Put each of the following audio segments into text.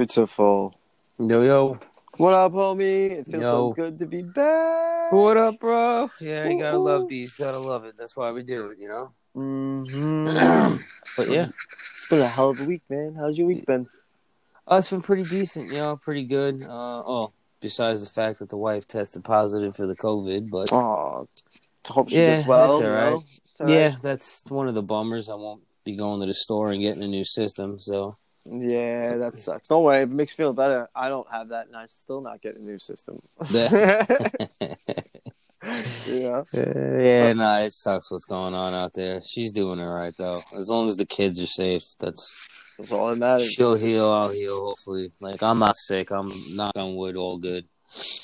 Beautiful. Yo, yo. What up, homie? It feels so good to be back. What up, bro? Yeah, you gotta love these. Gotta love it. That's why we do it, you know? hmm But yeah. It's been a hell of a week, man. How's your week been? Oh, it's been pretty decent, you know, pretty good. Uh, oh, besides the fact that the wife tested positive for the COVID, but Oh, hope she Yeah, gets well. that's all you right. know? All yeah, right. that's one of the bummers. I won't be going to the store and getting a new system, so. Yeah, that sucks. Don't worry. If it makes you feel better, I don't have that, and I'm still not getting a new system. yeah, yeah. yeah, no, it sucks what's going on out there. She's doing it right though. As long as the kids are safe, that's That's all that matters. She'll heal. I'll heal. Hopefully, like I'm not sick. I'm knock on wood, all good.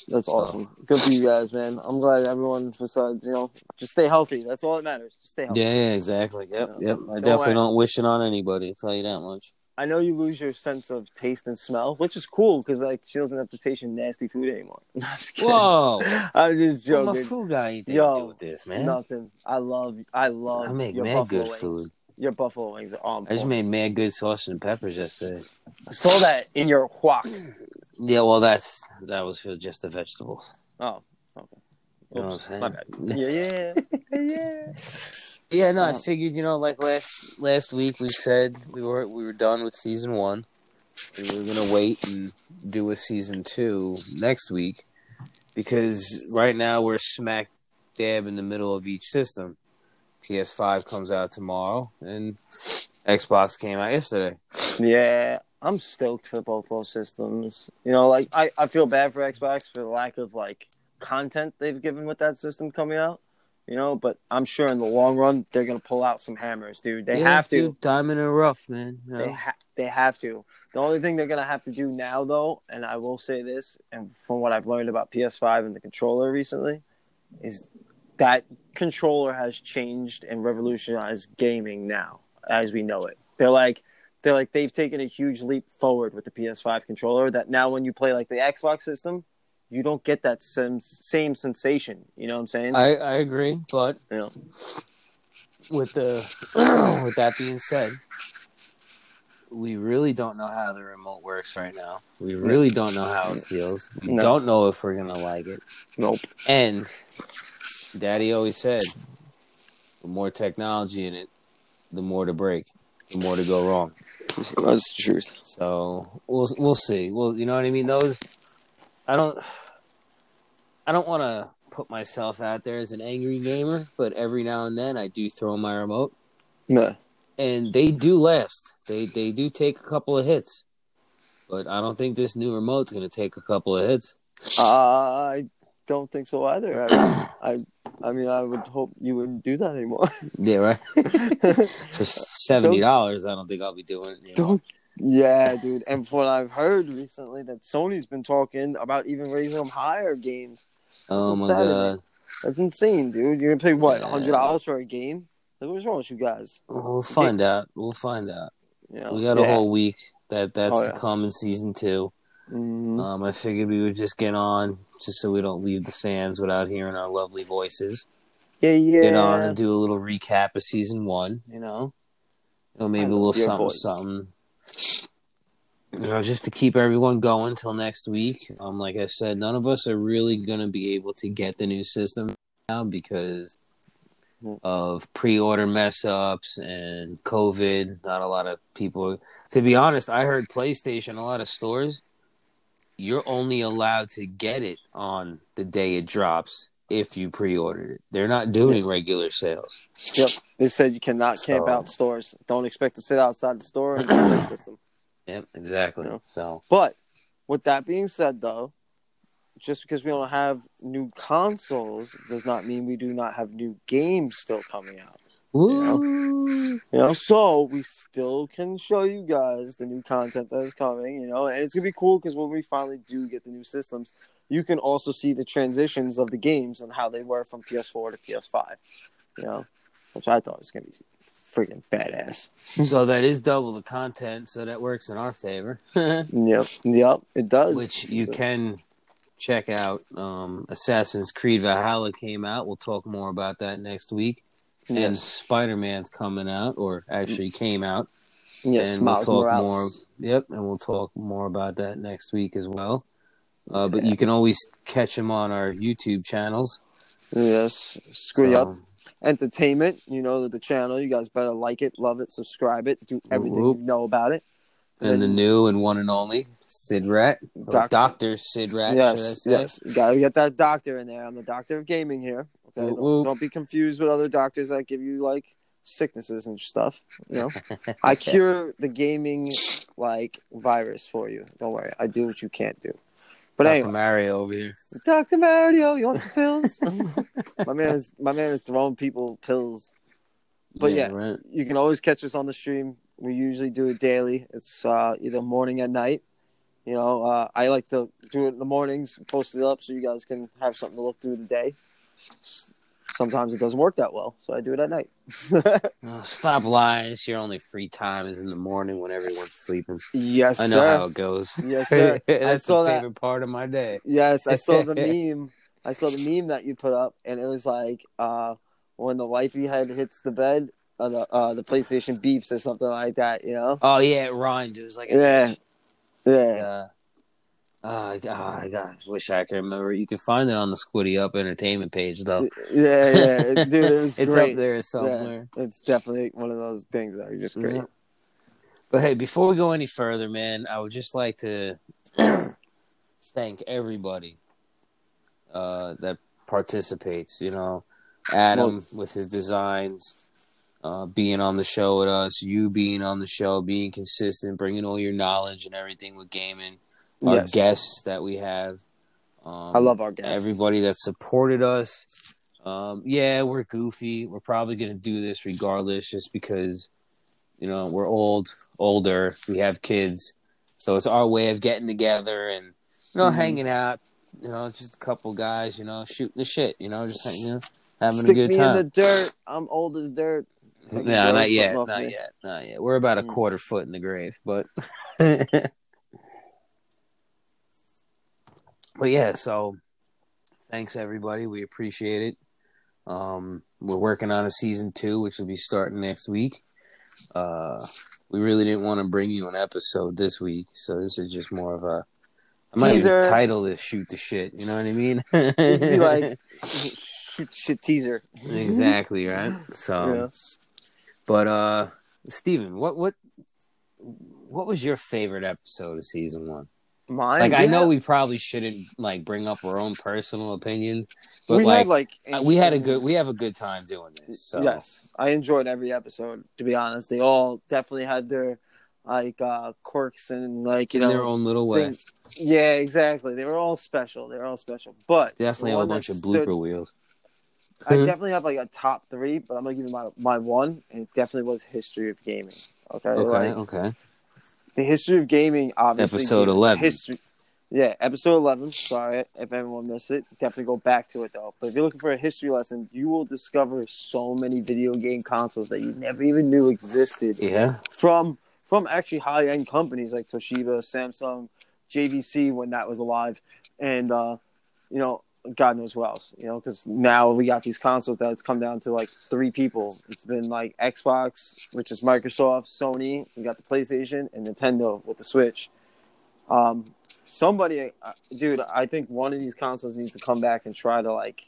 That's So- awesome. Good for you guys, man. I'm glad everyone, besides, you know, just stay healthy. That's all that matters. Just stay healthy. Yeah, yeah, exactly. Yep, Yeah. yep. I Don't definitely worry. don't wish it on anybody. I'll tell you that much. I know you lose your sense of taste and smell, which is cool because like she doesn't have to taste your nasty food anymore. I'm. Whoa, I'm just joking. I'm a food guy. You Yo, with this, man? Nothing. I love. I love. I make your mad good wings. food. Your buffalo wings are on. I just made mad good sauce and peppers yesterday. I saw that in your guac. Yeah, well, that's that was for just the vegetables. Oh, okay. You know what I'm saying? my bad. Yeah, yeah, yeah. Yeah, no, I Uh, figured, you know, like last last week we said we were we were done with season one. We were gonna wait and do a season two next week because right now we're smack dab in the middle of each system. PS5 comes out tomorrow and Xbox came out yesterday. Yeah, I'm stoked for both those systems. You know, like I, I feel bad for Xbox for the lack of like content they've given with that system coming out. You know, but I'm sure in the long run they're gonna pull out some hammers, dude. They Yeah, have to. dude, diamond and rough, man. know? They ha- they have to. The only thing they're gonna have to do now, though, and I will say this, and from what I've learned about PS5 and the controller recently, is that controller has changed and revolutionized gaming now as we know it. They're like they're like they've taken a huge leap forward with the PS5 controller. That now when you play like the Xbox system, you don't get that same same sensation. You know what I'm saying? I, I agree, but you know, with the with that being said, we really don't know how the remote works right now. We really don't know how it feels. We No. don't know if we're gonna like it. nope. And Daddy always said, the more technology in it, the more to break, the more to go wrong. That's the truth. So we'll we'll see. Well, you know what I mean. Those, I don't, I don't want to put myself out there as an angry gamer, but every now and then I do throw my remote, Yeah. and they do last. They they do take a couple of hits, but I don't think this new remote's going to take a couple of hits. I don't think so either. I, I, I mean, I would hope you wouldn't do that anymore. Yeah, right. For seventy dollars, I don't think I'll be doing it. Anymore. don't. Yeah, dude. And from what I've heard recently, that Sony's been talking about even raising them higher games. Oh on my Saturday. god. That's insane, dude. You're gonna pay what, Yeah. hundred dollars for a game? Like, what's wrong with you guys? We'll find out. We'll find out. Know? We got a Yeah. whole week that that's Oh, to yeah. come in season two. Mhm. Um, I figured we would just get on, just so we don't leave the fans without hearing our lovely voices. yeah, yeah. Get on and do a little recap of season one. You know, you know, maybe a little something, voice. something. You know, just to keep everyone going till next week. Um, like I said, none of us are really gonna be able to get the new system now because of pre-order mess ups and COVID. Not a lot of people. To be honest, I heard PlayStation. A lot of stores, you're only allowed to get it on the day it drops if you pre-ordered it. They're not doing regular sales. Yep. They said you cannot camp So- out stores. Don't expect to sit outside the store and the system. Yep, exactly. Yeah. So But with that being said, though, just because we don't have new consoles does not mean we do not have new games still coming out. Woo! You know, so we still can show you guys the new content that is coming. You know, and it's gonna be cool because when we finally do get the new systems, you can also see the transitions of the games and how they were from PS4 to PS5. You know, which I thought was gonna be freaking badass. so that is double the content, so that works in our favor. Yep, yep, it does. Which you can check out. Um, Assassin's Creed Valhalla came out. We'll talk more about that next week. And Spider Man's coming out, or actually came out. Yes, and we'll talk Morales. more. Yep, and we'll talk more about that next week as well. Uh, but Yeah. you can always catch him on our YouTube channels. Yes, screw So, up. Entertainment. You know that the channel. You guys better like it, love it, subscribe it, do everything whoop. you know about it. And the then- new and one and only Sid Rat, or Doctor Sid Rat. yes, should I say? yes. You gotta get that doctor in there. I'm the doctor of gaming here. Whoop, don't, whoop. don't be confused with other doctors that give you like sicknesses and stuff. You know, I cure the gaming like virus for you. Don't worry, I do what you can't do. But Dr. anyway, Mario over here. Doctor Mario, you want some pills? my man is my man is throwing people pills. But yeah, right. you can always catch us on the stream. We usually do it daily. It's uh, either morning and night. You know, uh, I like to do it in the mornings, post it up so you guys can have something to look through the day. Sometimes it doesn't work that well, so I do it at night. Oh, stop lying. It's your only free time is in the morning when everyone's sleeping. yes, I know sir. how it goes. Yes, sir. I That's saw the that. part of my day. Yes, I saw the meme. I saw the meme that you put up, and it was like uh, when the wifey head hits the bed, uh, the uh, the PlayStation beeps or something like that. You know? Oh yeah, it rhymed. It was like a Yeah, yeah. Uh, oh, God, gosh, wish I could remember. You can find it on the Squiddy Up Entertainment page, though. Yeah, yeah, dude, it was it's great. up there somewhere. Yeah, it's definitely one of those things that are just great. Yeah. But hey, before we go any further, man, I would just like to thank everybody uh, that participates. You know, Adam with his designs, uh, being on the show with us, you being on the show, being consistent, bringing all your knowledge and everything with gaming. Our Yes. guests that we have. Um, I love our guests. everybody that supported us. Um, yeah, we're goofy. We're probably going to do this regardless, just because you know we're old, older. We have kids, so it's our way of getting together and you know Mhm. hanging out. You know, just a couple guys. You know, shooting the shit. You know, just you know having Stick a good me time. in the dirt. I'm old as dirt. No, Make it throw not yet, not me. yet, not yet. We're about a Mm. quarter foot in the grave, but but yeah. So thanks everybody. We appreciate it. Um, we're working on a season two, which will be starting next week. Uh, we really didn't want to bring you an episode this week, so this is just more of a. I might Teaser. even title this "Shoot the Shit." You know what I mean? It'd be like shoot the shit teaser. exactly right. So. Yeah. But uh Steven, what what what was your favorite episode of season one? Mine. Like I know we probably shouldn't like bring up our own personal opinions, but we like, had like uh, we had a good we have a good time doing this. So Yes, I enjoyed every episode. To be honest, they all definitely had their like uh quirks and like you in know their own little way. thing- Yeah, exactly. They were all special. They were all special. But Definitely have a bunch that of stood- blooper wheels. I Mhm. definitely have like a top three, but I'm gonna give you my my one, and it definitely was history of gaming. Okay, Okay, Like, okay. The history of gaming obviously Episode 11. history. Yeah episode 11 sorry if everyone missed it. Definitely go back to it though. But if you're looking for a history lesson you will discover so many video game consoles that you never even knew existed. Yeah. from from actually high end companies like Toshiba, Samsung, JVC when that was alive, and uh, you know God knows what else. You know because now we got these consoles that it's come down to like three people. It's been like Xbox, which is Microsoft, Sony. We got the PlayStation and Nintendo with the Switch. Um, somebody, uh, dude, I think one of these consoles needs to come back and try to like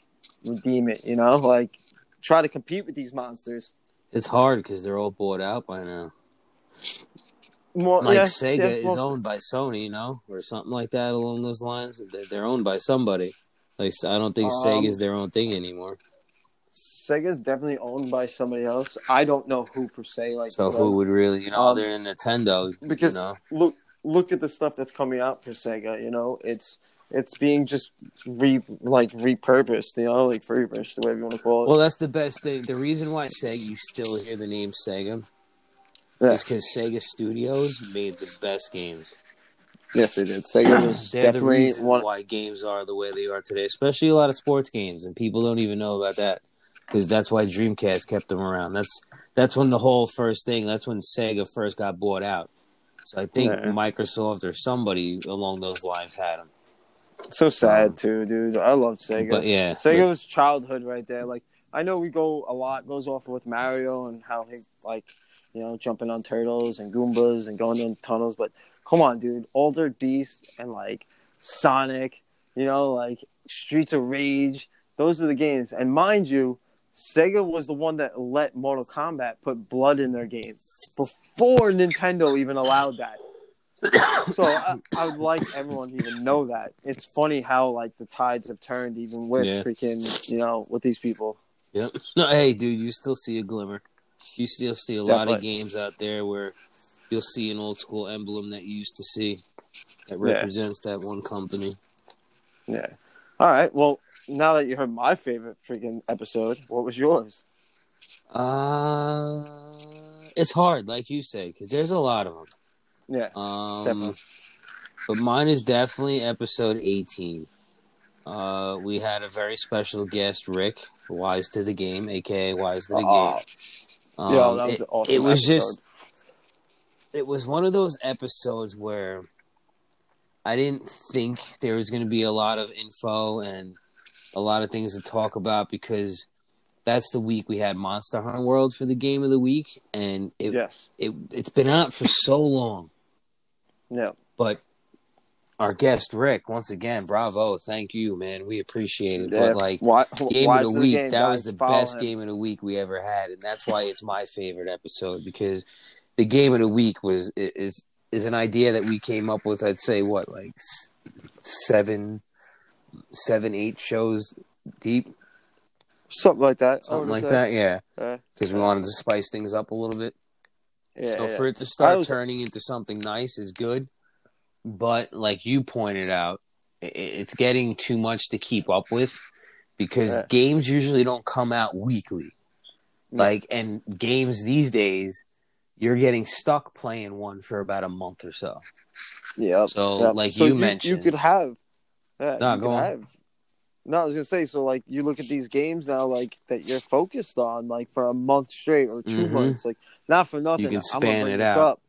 redeem it. You know, like try to compete with these monsters. It's hard because they're all bought out by now. More Like yeah, Sega yeah, is owned by Sony, you know, or something like that along those lines. They're owned by somebody. Like I don't think Um, Sega's their own thing anymore. Sega's definitely owned by somebody else. I don't know who per se. Like So so- who would really, you know, um, other than Nintendo, because you know, look look at the stuff that's coming out for Sega. You know, it's it's being just re like repurposed. You know, like refurbished, whatever you want to call it. well, that's the best thing. The reason why Sega, you still hear the name Sega, Yeah. is because Sega Studios made the best games. Yes, they did. Sega was They're definitely reason one. why games are the way they are today, especially a lot of sports games, and people don't even know about that because that's why Dreamcast kept them around. That's that's when the whole first thing. That's when Sega first got bought out. So I think Yeah. Microsoft or somebody along those lines had them. So sad um, too, dude. I loved Sega. But yeah, Sega was childhood right there. Like I know we go a lot goes off with Mario and how he like you know, jumping on turtles and Goombas and going in tunnels. But come on, dude, Altered Beast and like Sonic, you know, like Streets of Rage. Those are the games. And mind you, Sega was the one that let Mortal Kombat put blood in their games before Nintendo even allowed that. so I, I, would like everyone to even know that. It's funny how like the tides have turned, even with yeah. freaking you know with these people. Yep. No, hey, dude, you still see a glimmer. You still see a Definitely. lot of games out there where you'll see an old school emblem that you used to see that represents yeah. that one company. Yeah. All right. Well, now that you heard my favorite freaking episode, what was yours? Uh, it's hard, like you say, because there's a lot of them. Yeah. Um, definitely. But mine is definitely episode 18. Uh, we had a very special guest, Rick, Wise to the Game, aka Wise to the Game. Um, yeah, that was it, awesome. It was episode. just, it was one of those episodes where I didn't think there was going to be a lot of info and a lot of things to talk about because that's the week we had Monster Hunter World for the game of the week, and it, yes, it it's been out for so long. No, but our guest Rick, once again, bravo, thank you, man. We appreciate it. Yeah. But like why, game of the week, game, that was the best him. game of the week we ever had, and that's why it's my favorite episode because the game of the week was is is an idea that we came up with. I'd say what like seven seven, eight shows deep. Something like that. Something like that, yeah. Because uh, we wanted to spice things up a little bit. Yeah, so yeah. for it to start was... turning into something nice is good, but like you pointed out, it's getting too much to keep up with because yeah. games usually don't come out weekly. Like and games these days, you're getting stuck playing one for about a month or so. Yeah. So yep. like so you, you mentioned, you could have yeah, no, go on. Have, no, I was gonna say, so like you look at these games now, like that you're focused on, like for a month straight or 2 mm-hmm. months, like not for nothing. You can span it out. Up.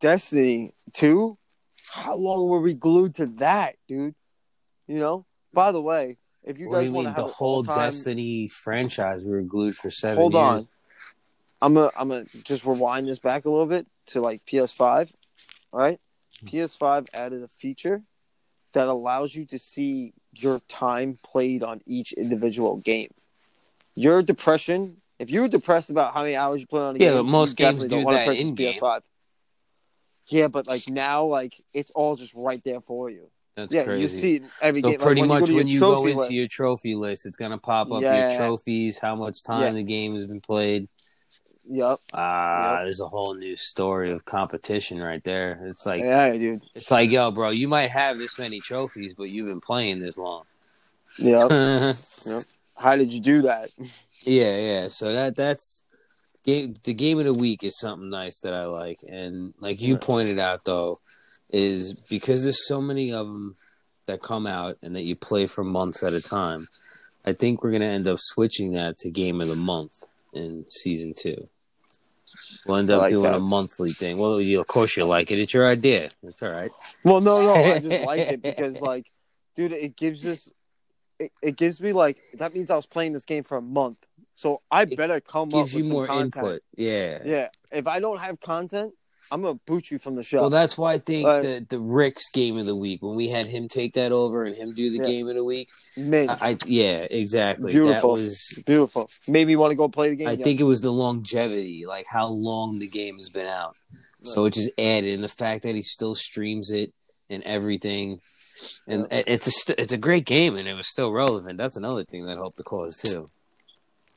Destiny two, how long were we glued to that, dude? You know. By the way, if you guys want to have the whole. Destiny franchise, we were glued for seven. Hold years. on, I'm gonna I'm gonna just rewind this back a little bit to like PS5. All right, hmm. PS5 added a feature that allows you to see your time played on each individual game. Your depression, if you were depressed about how many hours you play on a yeah, game, but most games don't want that in PS5. Yeah, but like now, like it's all just right there for you. That's yeah, crazy. you see every so game. pretty like, when much you when you go into list, your trophy list, it's gonna pop up yeah. your trophies, how much time yeah. the game has been played. Yep. Ah, yep. there's a whole new story of competition right there. It's like, yeah, dude. It's like, yo, bro, you might have this many trophies, but you've been playing this long. Yep. yep. How did you do that? Yeah, yeah. So that that's game. The game of the week is something nice that I like, and like you pointed out, though, is because there's so many of them that come out and that you play for months at a time. I think we're gonna end up switching that to game of the month in season two. We'll end up like doing that. a monthly thing. Well, you, of course you like it. It's your idea. It's all right. Well, no, no, I just like it because, like, dude, it gives us, it, it gives me like that means I was playing this game for a month, so I better come up with you more content. input. Yeah, yeah. If I don't have content, I'm gonna boot you from the show. Well, that's why I think uh, the the Rick's game of the week when we had him take that over and him do the yeah. game of the week. Man, I, I, yeah, exactly. Beautiful. That was beautiful. Maybe you want to go play the game. I again. think it was the longevity, like how long the game has been out. Right. So it just added, and the fact that he still streams it and everything, and yeah. it's a it's a great game, and it was still relevant. That's another thing that helped the cause too.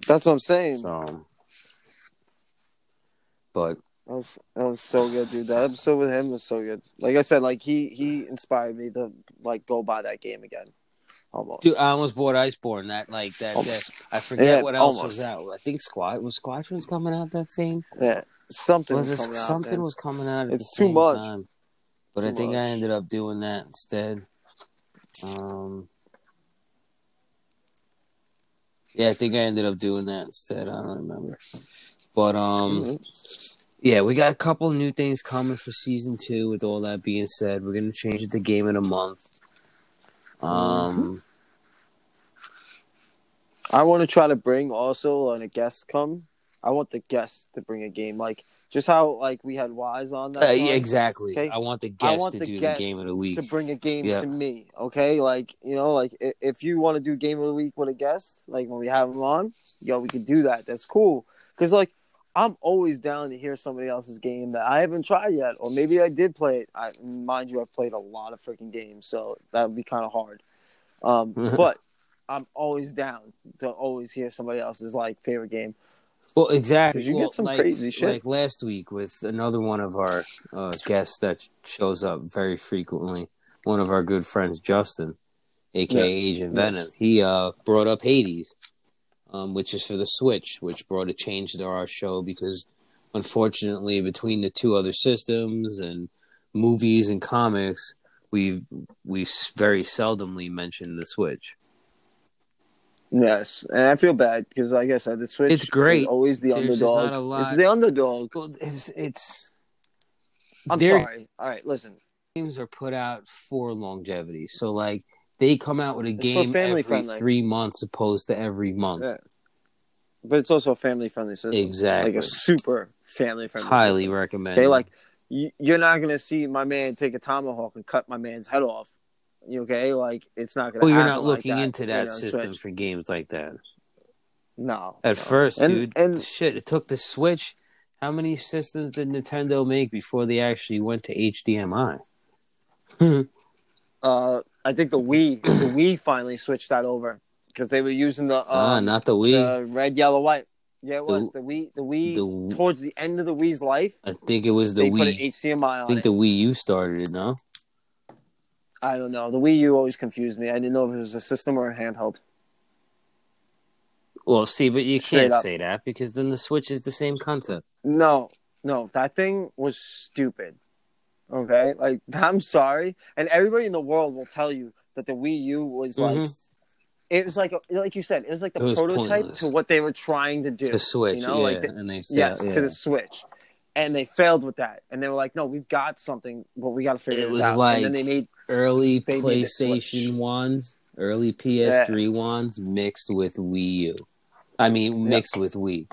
That's what I'm saying. So, but that was, that was so good, dude. That episode with him was so good. Like I said, like he he inspired me to like go buy that game again. Almost. Dude, I almost bought Iceborne. That like that. that I forget yeah, what else almost. was out. I think Squad was Squadrons coming out that same. Yeah, something was, was something out, was coming out. it's too much. Time. But too I think much. I ended up doing that instead. Um. Yeah, I think I ended up doing that instead. I don't remember. But um. Mm-hmm. Yeah, we got a couple new things coming for season two. With all that being said, we're gonna change it to game in a month. Um, mm-hmm. I want to try to bring also when a guest come. I want the guests to bring a game, like just how like we had Wise on that. Uh, yeah, exactly. Okay. I want the I guests want to the do the game of the week. to bring a game Yeah. to me. Okay, like you know, like if you want to do game of the week with a guest, like when we have them on, yo, we can do that. That's cool. Because like I'm always down to hear somebody else's game that I haven't tried yet, or maybe I did play it. I mind you, I've played a lot of freaking games, so that would be kind of hard. Um, but I'm always down to always hear somebody else's like favorite game. Well, exactly. Did you get some like, crazy shit. Like last week with another one of our uh, guests that shows up very frequently, one of our good friends, Justin, aka Yeah. Agent Yes. Venom. He uh, brought up Hades, um, which is for the Switch, which brought a change to our show because, unfortunately, between the two other systems and movies and comics, we we very seldomly mention the Switch. Yes, and I feel bad because, like I said, the Switch It's great. is always the There's underdog. not a lot- It's the underdog. Well, it's it's I'm sorry. All right, listen. games are put out for longevity. So like they come out with a It's game every friendly. three months opposed to every month. Yeah. But it's also a family friendly system. Exactly. Like a super family friendly Highly system. recommend. Okay, like you, you're not gonna see my man take a tomahawk and cut my man's head off. You okay? Like it's not gonna. well, you're not like looking that, into you that know, system Switch. for games like that. No. At no. first, And- dude, and shit, it took the Switch. How many systems did Nintendo make before they actually went to HDMI? uh, I think the Wii, the Wii finally switched that over because they were using the ah, um, not the Wii. the red, yellow, white. Yeah, it was the, Wii. The Wii the- towards the end of the Wii's life, I think it was the they put an Wii. HDMI I think it. the Wii U started it. No, I don't know. The Wii U always confused me. I didn't know if it was a system or a handheld. well, see, but you Straight can't up. say that because then the Switch is the same concept. No, no, that thing was stupid. Okay, like I'm sorry, and everybody in the world will tell you that the Wii U was like, Mhm. it was like, a, like you said, it was like the was prototype pointless. to what they were trying to do. The Switch, you know, yeah, like the- and they said, yes, yeah. to the Switch, and they failed with that, and they were like, no, we've got something, but we got to figure It this was out. like- and then they made early They made. PlayStation ones, early PS3 ones mixed with Wii U. I mean, mixed with Wii.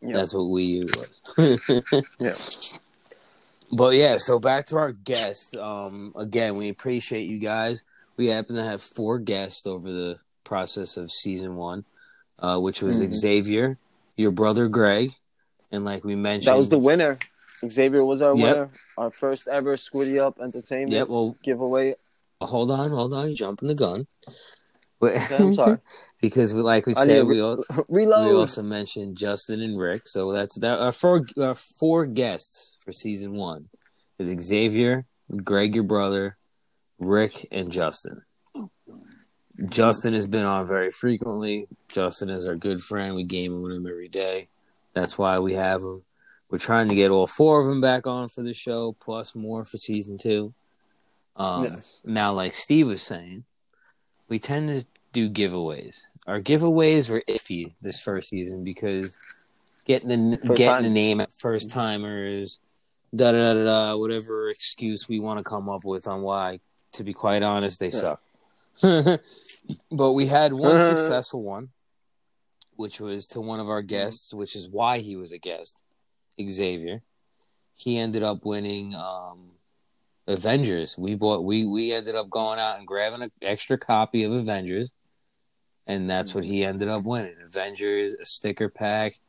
know, That's what Wii U was. yeah. But yeah, so back to our guests. Um, again, we appreciate you guys. We happen to have four guests over the process of season one, uh, which was Mhm. Xavier, your brother Greg, and like we mentioned, that was the winner. Xavier was our Yep. winner, our first ever Squiddy Up Entertainment Yeah, well, giveaway. hold on, hold on, jumping the gun. But I'm sorry. because we, like we I said, we re- all, We also mentioned Justin and Rick. So that's that. Our four, our four guests for season one is Xavier, Greg, your brother, Rick, and Justin. Justin has been on very frequently. Justin is our good friend. We game with him every day. That's why we have him. We're trying to get all four of them back on for the show, plus more for season two. Um, Yes. Now, like Steve was saying, we tend to do giveaways. Our giveaways were iffy this first season because getting the First getting the name at first timers, da da da da, whatever excuse we want to come up with on why. To be quite honest, they Yeah. suck. but we had one successful one, which was to one of our guests, which is why he was a guest, Xavier. He ended up winning um, Avengers. We bought we we ended up going out and grabbing an extra copy of Avengers, and that's what he mm-hmm. ended up winning. Avengers, a sticker pack,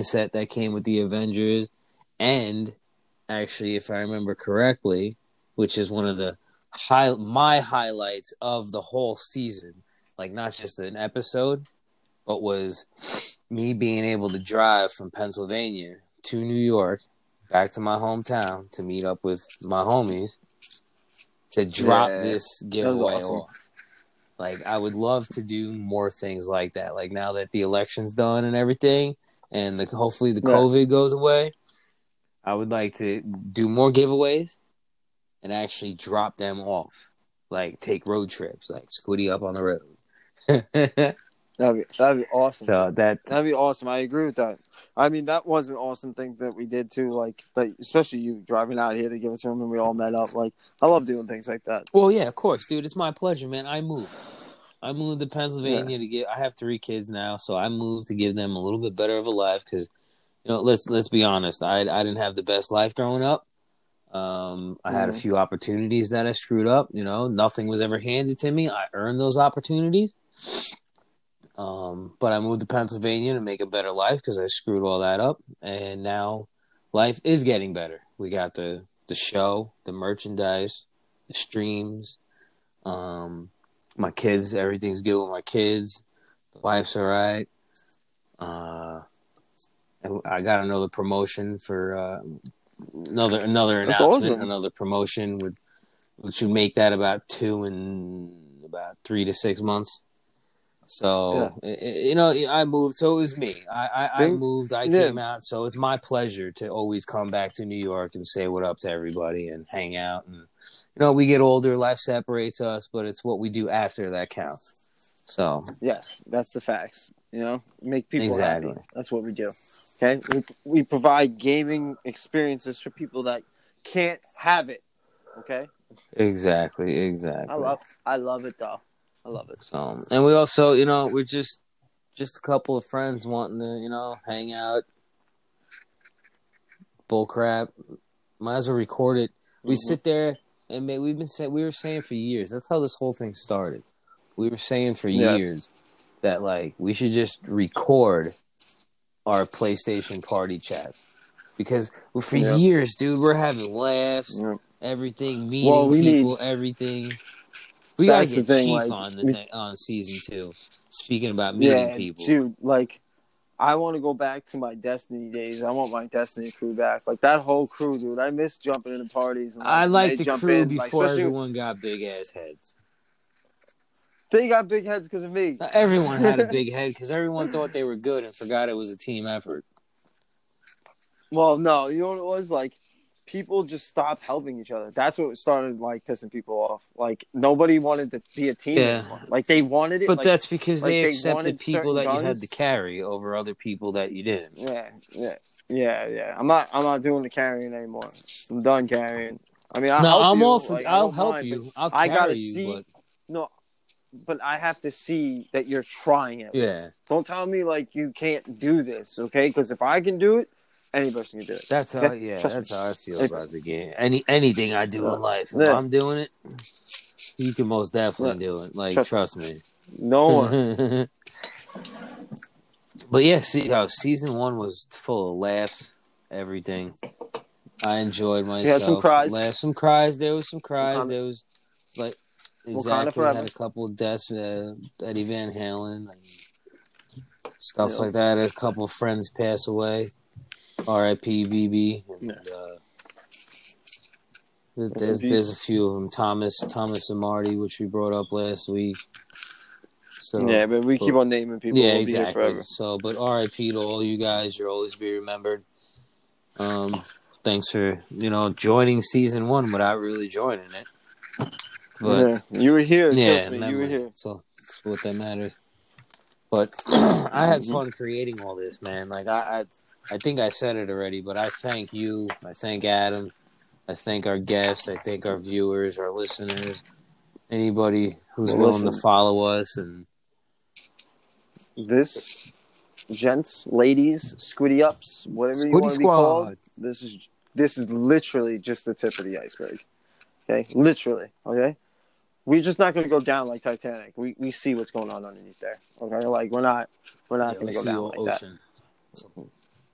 set that came with the Avengers, and actually, if I remember correctly, which is one of the high my highlights of the whole season, like not just an episode, but was me being able to drive from Pennsylvania to New York back to my hometown to meet up with my homies to drop Yeah, this giveaway awesome. off. Like I would love to do more things like that. Like now that the election's done and everything, and the hopefully the Yeah. COVID goes away, I would like to do more giveaways and actually drop them off. Like take road trips, like Squiddy up on the road. That'd be that'd be awesome. so that That'd be awesome. I agree with that. I mean, that was an awesome thing that we did too. Like, that, especially you driving out here to give it to him, and we all met up. Like, I love doing things like that. Well, yeah, of course, dude. It's my pleasure, man. I move. I moved to Pennsylvania to get. I have three kids now, so I moved to give them a little bit better of a life because, you know, let's let's be honest. I I didn't have the best life growing up. Um, I had a Mhm. few opportunities that I screwed up. You know, nothing was ever handed to me. I earned those opportunities. Um, but I moved to Pennsylvania to make a better life because I screwed all that up, and now life is getting better. We got the the show, the merchandise, the streams. Um, my kids, everything's good with my kids. The wife's all right. Uh, and I got another promotion for uh, another another That's announcement, awesome. another promotion would would you make that about two in about three to six months. So i- you know, I moved, so it was me. I I, I moved, I yeah. came out, so it's my pleasure to always come back to New York and say what up to everybody and hang out. And you know, we get older, life separates us, but it's what we do after that counts. So Yes, that's the facts. You know, make people Exactly. happy. That's what we do. Okay, we we provide gaming experiences for people that can't have it. Okay, exactly, exactly. I love I love it though. I love it. So, and we also, you know, we're just just a couple of friends wanting to, you know, hang out. Bull crap. Might as well record it. We Mhm. sit there and man, we've been saying we were saying for years. That's how this whole thing started. We were saying for Yeah. years that like we should just record our PlayStation party chats because for Yeah. years, dude, we're having laughs, Yeah. everything, meeting Well, we people, everything. We gotta get thing, Chief like, on the we- on season two. Speaking about meeting Yeah, people, dude. Like, I want to go back to my Destiny days. I want my Destiny crew back. Like that whole crew, dude. I miss jumping into parties. And, I like the crew in, before especially- everyone got big ass heads. They got big heads because of me. Not everyone had a big head because everyone thought they were good and forgot it was a team effort. Well, no, you know what it was like. People just stopped helping each other. That's what started like pissing people off. Like nobody wanted to be a team Yeah. anymore. Like they wanted it, But like, that's because like they accepted people that certain you had to carry over other people that you didn't. yeah, yeah, yeah, yeah. I'm not, I'm not doing the carrying anymore. I'm done carrying. I mean, I'll no, help I'm you. all for. like, I I'll help mind, you. I'll I gotta you. see- But no, but I have to see that you're trying it. yeah, Don't tell me like you can't do this, okay? Because if I can do it, any person can do it. that's how. Yeah, that's me. how I feel It- about the game. Any anything I do in life, if Yeah. I'm doing it, you can most definitely do it. Like Trust- trust me. No one. but yeah, see, oh, season one was full of laughs, everything. I enjoyed myself. had some cries. Laughs, some cries. There was some cries. There was like exactly had a couple of deaths. Uh, Eddie Van Halen, and stuff Yeah. like that. A couple of friends pass away. R.I.P. BB. And, uh, there's there's, a few of them. Thomas, Thomas and Marty, which we brought up last week. So yeah, but we keep on naming people. yeah, we'll exactly. So, but RIP to all you guys. You'll always be remembered. Um, thanks for you know joining season one without really joining it. But yeah, you were here. yeah, me, you were here. So that's what that matters. But I had Mhm. fun creating all this, man. Like I, I, I think I said it already, but I thank you. I thank Adam. I thank our guests. I thank our viewers, our listeners, anybody who's Well, willing to follow us and This, gents, ladies, squiddy ups, whatever you want to be called. This is this is literally just the tip of the iceberg. Okay, literally. Okay, we're just not going to go down like Titanic. We we see what's going on underneath there. Okay, like we're not we're not Yeah, going to go see down like that.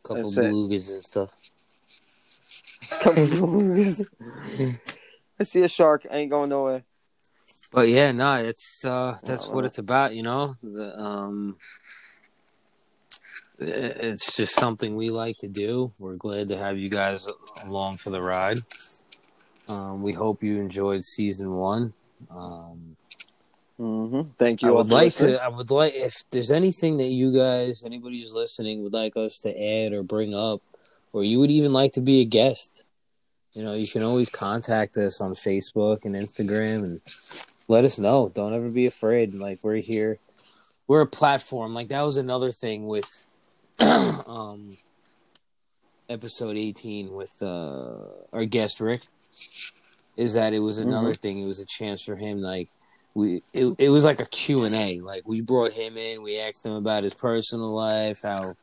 Couple That's it. belugas and stuff. Couple belugas. I see a shark. I ain't going nowhere. But yeah, no, it's uh that's what it's about, you know. The um it's just something we like to do. We're glad to have you guys along for the ride. Um, we hope you enjoyed season one. Um, hmm Thank you. I would like listening. to. I would like if there's anything that you guys, anybody who's listening, would like us to add or bring up, or you would even like to be a guest. You know, you can always contact us on Facebook and Instagram and let us know. Don't ever be afraid. Like we're here. We're a platform. Like that was another thing with um episode 18 with uh our guest Rick is that it was another thing. It was a chance for him like we it, it was like a q&a like we brought him in we asked him about his personal life how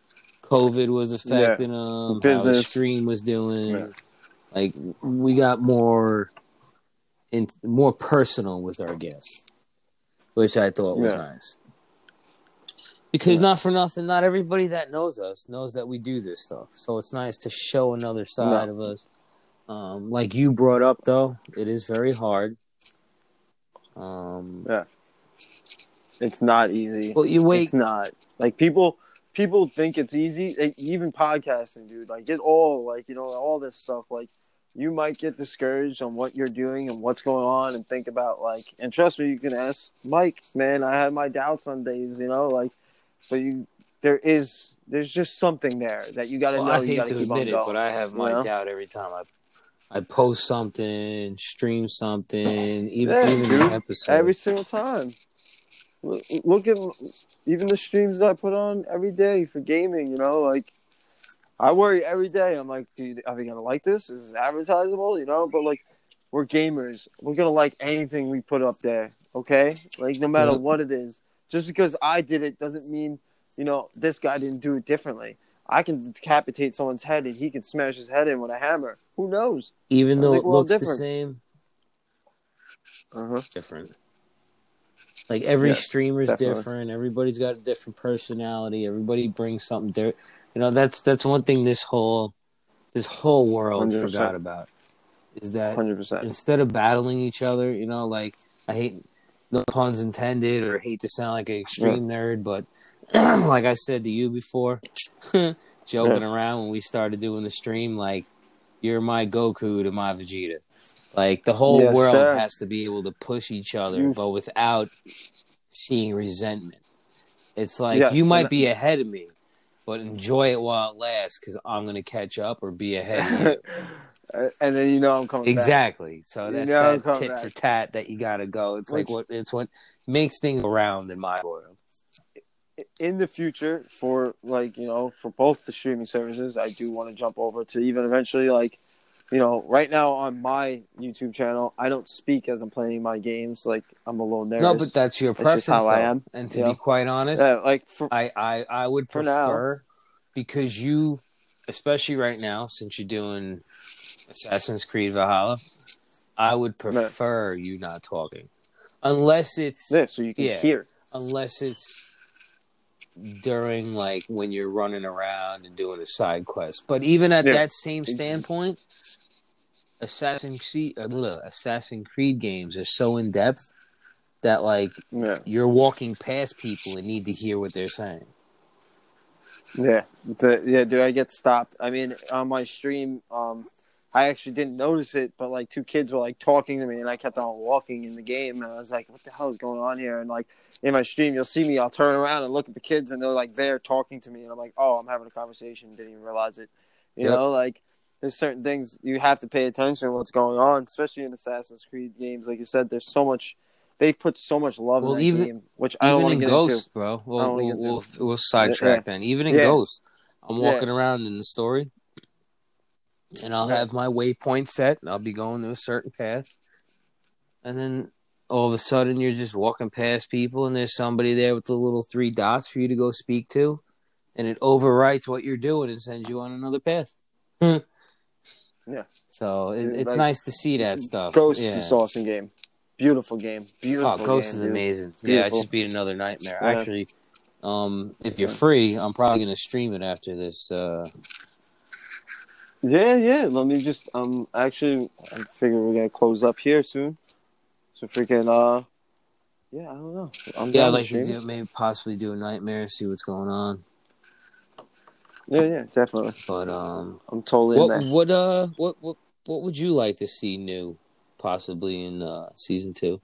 covid was affecting him how his Business. stream was doing Yeah. like we got more in more personal with our guests which i thought was Yeah. nice because Yeah. not for nothing not everybody that knows us knows that we do this stuff so it's nice to show another side of us um, like you brought up though it is very hard um, yeah, It's not easy. well you wait It's not. Like people people think it's easy. Like, even podcasting, dude. Like it all like, you know, all this stuff like you might get discouraged on what you're doing and what's going on and think about like and trust me, you can ask Mike, man, I had my doubts on days, you know, like but you there is there's just something there that you gotta Well, know I you hate gotta to admit it, going. but I have my you know? doubt every time I I post something, stream something, even Yeah, even dude. an episode. every single time. Look, look at even the streams that I put on every day for gaming. You know, like I worry every day. I'm like, dude, are they gonna like this? Is this advertisable? You know, but like we're gamers. We're gonna like anything we put up there. Okay, like no matter what it is. Just because I did it doesn't mean you know this guy didn't do it differently. I can decapitate someone's head and he can smash his head in with a hammer. Who knows? even I though think it we're all looks the same, Uh huh. different. Like every Yeah, streamer's definitely. different. Everybody's got a different personality. Everybody brings something different. You know, that's that's one thing this whole this whole world 100%. forgot about is that Hundred percent. instead of battling each other, you know, like I hate no puns intended or hate to sound like an extreme nerd, but like I said to you before, joking around when we started doing the stream, like you're my Goku to my Vegeta. Like the whole Yes, world sir. has to be able to push each other, Oof. but without seeing resentment. It's like Yes, you might be ahead of me, but enjoy it while it lasts because I'm gonna catch up or be ahead of you. and then you know I'm coming back. Exactly. So You that's know that tit back. for tat that you got to go. It's like what it's what makes things around in my world. In the future for like you know for both the streaming services i do want to jump over to even eventually like you know right now on my youtube channel i don't speak as i'm playing my games like i'm a little nervous No, but that's your preference, how I am, And to be know? quite honest, yeah, like for, I, I I would prefer because you, especially right now, since you're doing Assassin's Creed Valhalla, I would prefer you not talking, unless it's this so you can Yeah. hear. Unless it's during like when you're running around and doing a side quest. But even at Yeah. that same standpoint, Assassin Creed, uh, Assassin Creed games are so in depth that like yeah you're walking past people and need to hear what they're saying. yeah The- yeah do i get stopped i mean on my stream um I actually didn't notice it, but like two kids were like talking to me, and I kept on walking in the game, and I was like, "What the hell is going on here?" And like in my stream, you'll see me. I'll turn around and look at the kids, and they're like there talking to me, and I'm like, "Oh, I'm having a conversation." Didn't even realize it. You Yep. know, like there's certain things you have to pay attention to what's going on, especially in Assassin's Creed games. Like you said, there's so much. They've put so much love Well, in that even- game, which I don't want to get Ghost, into. bro. We'll we'll, we'll, we'll sidetrack then. Even in Yeah. Ghost, I'm Yeah. walking around in the story, and I'll Yeah. have my waypoint set, and I'll be going to a certain path, and then all of a sudden you're just walking past people, and there's somebody there with the little three dots for you to go speak to, and it overwrites what you're doing and sends you on another path. Yeah. So it, it's like, nice to see that stuff. Ghost yeah. is awesome game. Beautiful game. Beautiful. Oh, Ghost game, is dude. amazing. Yeah, I Beautiful. just beat another nightmare. Yeah. Actually, um, if you're free, I'm probably gonna stream it after this. Uh, Yeah, yeah. Let me just um actually I figure we're gonna close up here soon. So freaking uh yeah, I don't know. I'm yeah, I'd like to do maybe possibly do a nightmare, see what's going on. Yeah, yeah, definitely. But um, I'm totally in what there. what uh what what what would you like to see new, possibly in uh, season two?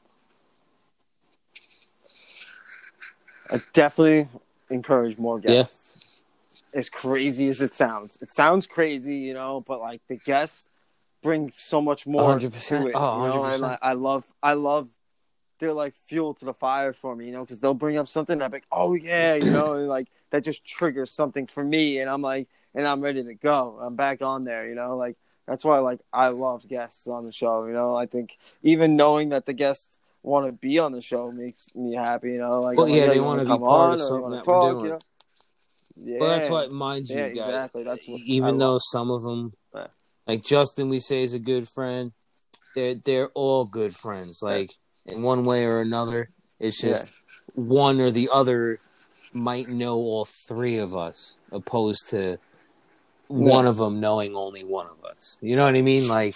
I definitely encourage more Yeah. guests. As crazy as it sounds. It sounds crazy, you know, but like the guests bring so much more 100%. it. Oh, you know, and 100%. I, I love I love they're like fuel to the fire for me, you know, because they'll bring up something I'm like, oh yeah, you know, and like that just triggers something for me, and I'm like, and I'm ready to go. I'm back on there, you know, like that's why like I love guests on the show, you know. I think even knowing that the guests want to be on the show makes me happy. You know, like Well, I'm like, yeah, they wanna wanna be part on of something that we're talk, doing. you know? Yeah, Well, that's what mind you, yeah, guys. exactly. That's what even I though love. some of them, Yeah. Like Justin, we say is a good friend. They're they're all good friends. Like in one way or another, it's Yeah. just one or the other might know all three of us, opposed to one of them knowing only one of us. You know what I mean? Like,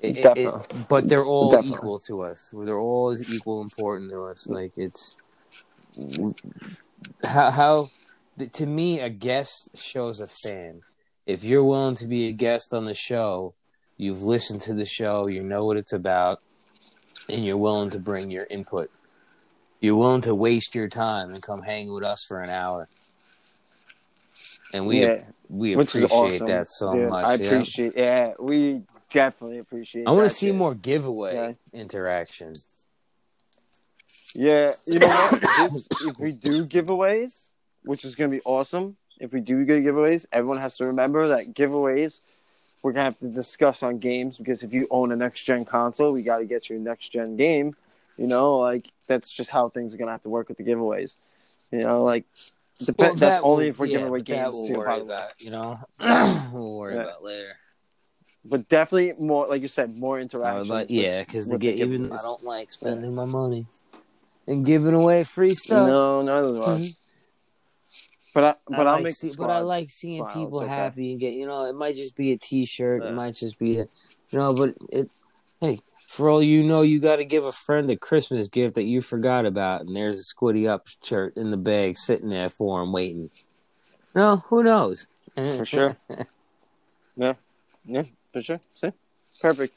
it- it- but they're all Definitely. equal to us. They're all as equal important to us. Like it's how how to me a guest shows a fan. If you're willing to be a guest on the show, you've listened to the show, you know what it's about, and you're willing to bring your input. You're willing to waste your time and come hang with us for an hour. And we yeah, we appreciate awesome. that so dude. much. I yeah. appreciate. Yeah, we definitely appreciate. It. I want to see more giveaway Yeah. interaction. Yeah, you know what? if we do giveaways, which is going to be awesome, if we do get giveaways, everyone has to remember that giveaways we're going to have to discuss on games because if you own a next gen console, we got to get you a next gen game. You know, like that's just how things are going to have to work with the giveaways. You know, like dep- Well, that's that only if we're yeah, giving away games we'll too. worry about, you know, we'll worry Yeah. about later. But definitely more, like you said, more I interactions. would like, yeah, because get the even I don't like spending my money and giving away free stuff. No, neither do I. Mm-hmm. But I, I but I'll like make see- but I like seeing smile, people okay. happy and get you know it might just be a T-shirt, Yeah. it might just be a you know, but it hey for all you know, you got to give a friend a Christmas gift that you forgot about, and there's a Squiddy Up shirt in the bag sitting there for him waiting. No, who knows? For sure. Yeah, yeah, for sure. See, perfect.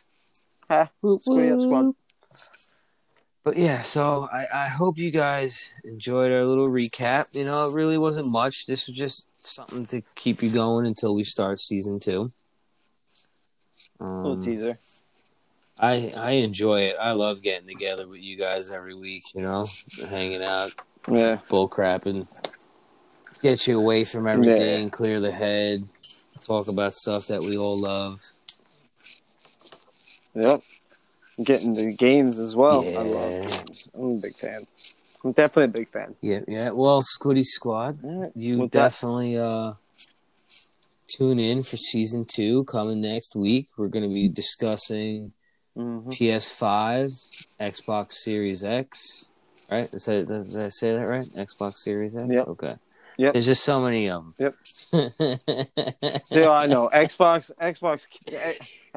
Ha. Squiddy Up squad. But yeah, so I, I hope you guys enjoyed our little recap. You know, it really wasn't much. This was just something to keep you going until we start season two. Um, Little teaser. I I enjoy it. I love getting together with you guys every week. You know, hanging out, Yeah. bull crapping, get you away from everything, clear the head, talk about stuff that we all love. Yep. Getting the games as well. I love games. I'm a big fan. I'm definitely a big fan. Yeah, yeah. Well, Squiddy Squad, Alright. you With that- definitely uh tune in for season two coming next week. We're going to be discussing Mhm. PS5, Xbox Series X. Right? Is that, did I say that right? Xbox Series X. Yep. Okay. Yep. There's just so many of them. Yep. Yep. Yeah, I know. Xbox, Xbox.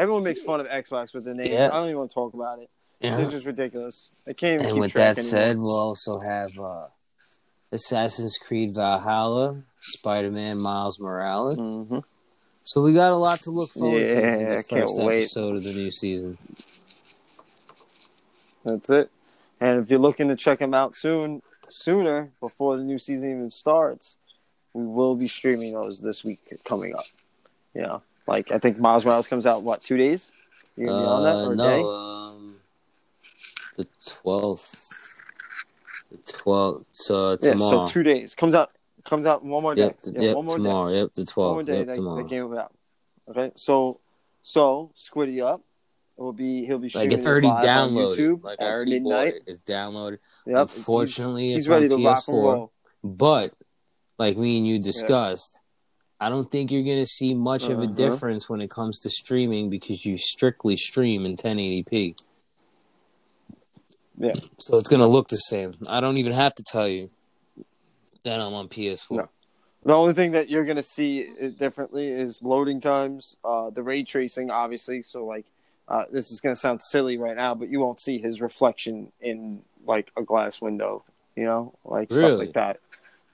Everyone makes fun of Xbox with their names. Yeah. I don't even want to talk about it. yeah. They're just ridiculous. I can't even And keep with track that anymore. said, we'll also have uh, Assassin's Creed Valhalla, Spider-Man Miles Morales. Mhm. So we got a lot to look forward to Yeah, for the I can't first wait. episode of the new season. That's it. And if you're looking to check them out soon, sooner before the new season even starts, we will be streaming those this week coming up. You know, like I think Miles Morales comes out what two days? You're gonna be on that Uh, or a no, day? um, the twelfth. The twelfth. So Yeah, tomorrow. so two days comes out. Comes out one more day. Yep, the, Yeah, yep one more day. tomorrow. Yep, the twelfth. One more day. Yep, that, tomorrow. that game will out. Okay, so so Squiddy up. It will be he'll be like streaming it's already downloaded. YouTube like I already bought midnight. it. It's downloaded. Yep. Unfortunately, he's, it's he's ready on to rock and roll. But like me and you discussed, I don't think you're gonna see much of a Uh-huh. difference when it comes to streaming because you strictly stream in 1080p. Yeah. So it's gonna look the same. I don't even have to tell you that I'm on PS4. No. The only thing that you're gonna see differently is loading times, uh, the ray tracing, obviously. So like, uh, this is gonna sound silly right now, but you won't see his reflection in like a glass window, you know, like stuff like that,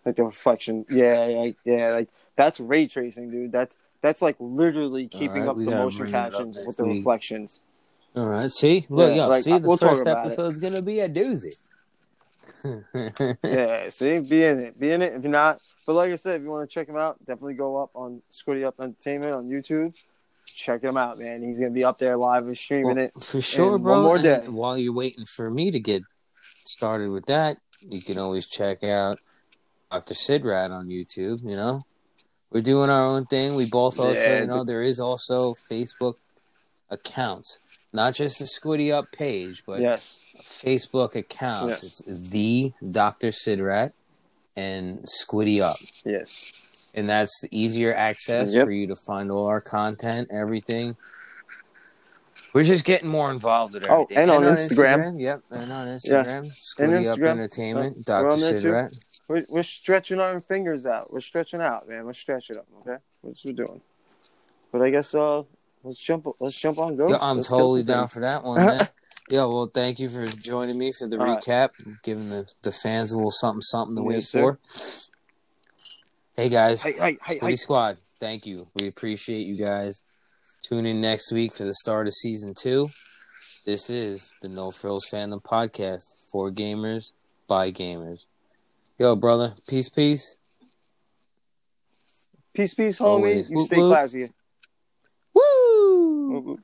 like the reflection. Yeah, yeah, yeah. Like that's ray tracing, dude. That's that's like literally keeping right, up the motion captions with the week. reflections. All right. See, look, Yeah, yo, like, see, the we'll first episode's gonna be a doozy. yeah, see, be in it, be in it. If you're not, but like I said, if you want to check him out, definitely go up on Squiddy Up Entertainment on YouTube. Check him out, man. He's gonna be up there live and streaming Well, it. for sure, And bro. one more and day. while you're waiting for me to get started with that, you can always check out Dr. Sidrad on YouTube. You know, we're doing our own thing. We both also, Yeah, you know, there is also Facebook accounts. not just the Squiddy Up page, but yes, Facebook accounts. Yes. It's the Dr. Sidrat and Squiddy Up. yes, And that's the easier access Yep. for you to find all our content, everything. We're just getting more involved with Oh, everything. and on Instagram. Yep, and on Yeah. Instagram. Squiddy Up Instagram. Entertainment, Dr. on too. Sidrat. We're, we're stretching our fingers out. We're stretching out, man. We're stretching up. Okay, that's what we're doing. But I guess uh, let's jump. Let's jump on Ghost. Yeah, I'm Let's totally down things. for that one, man. yeah, well, thank you for joining me for the All right. recap, giving the, the fans a little something something to wait sir. for. Hey, guys. Hey, hey, hey, hey. Squad, thank you. We appreciate you guys. Tune in next week for the start of season two. This is the No Frills Fandom Podcast for gamers by gamers. Yo, brother, peace, peace. Peace, peace, Always. You Whoop, stay whoop. classy. Woo! Whoop.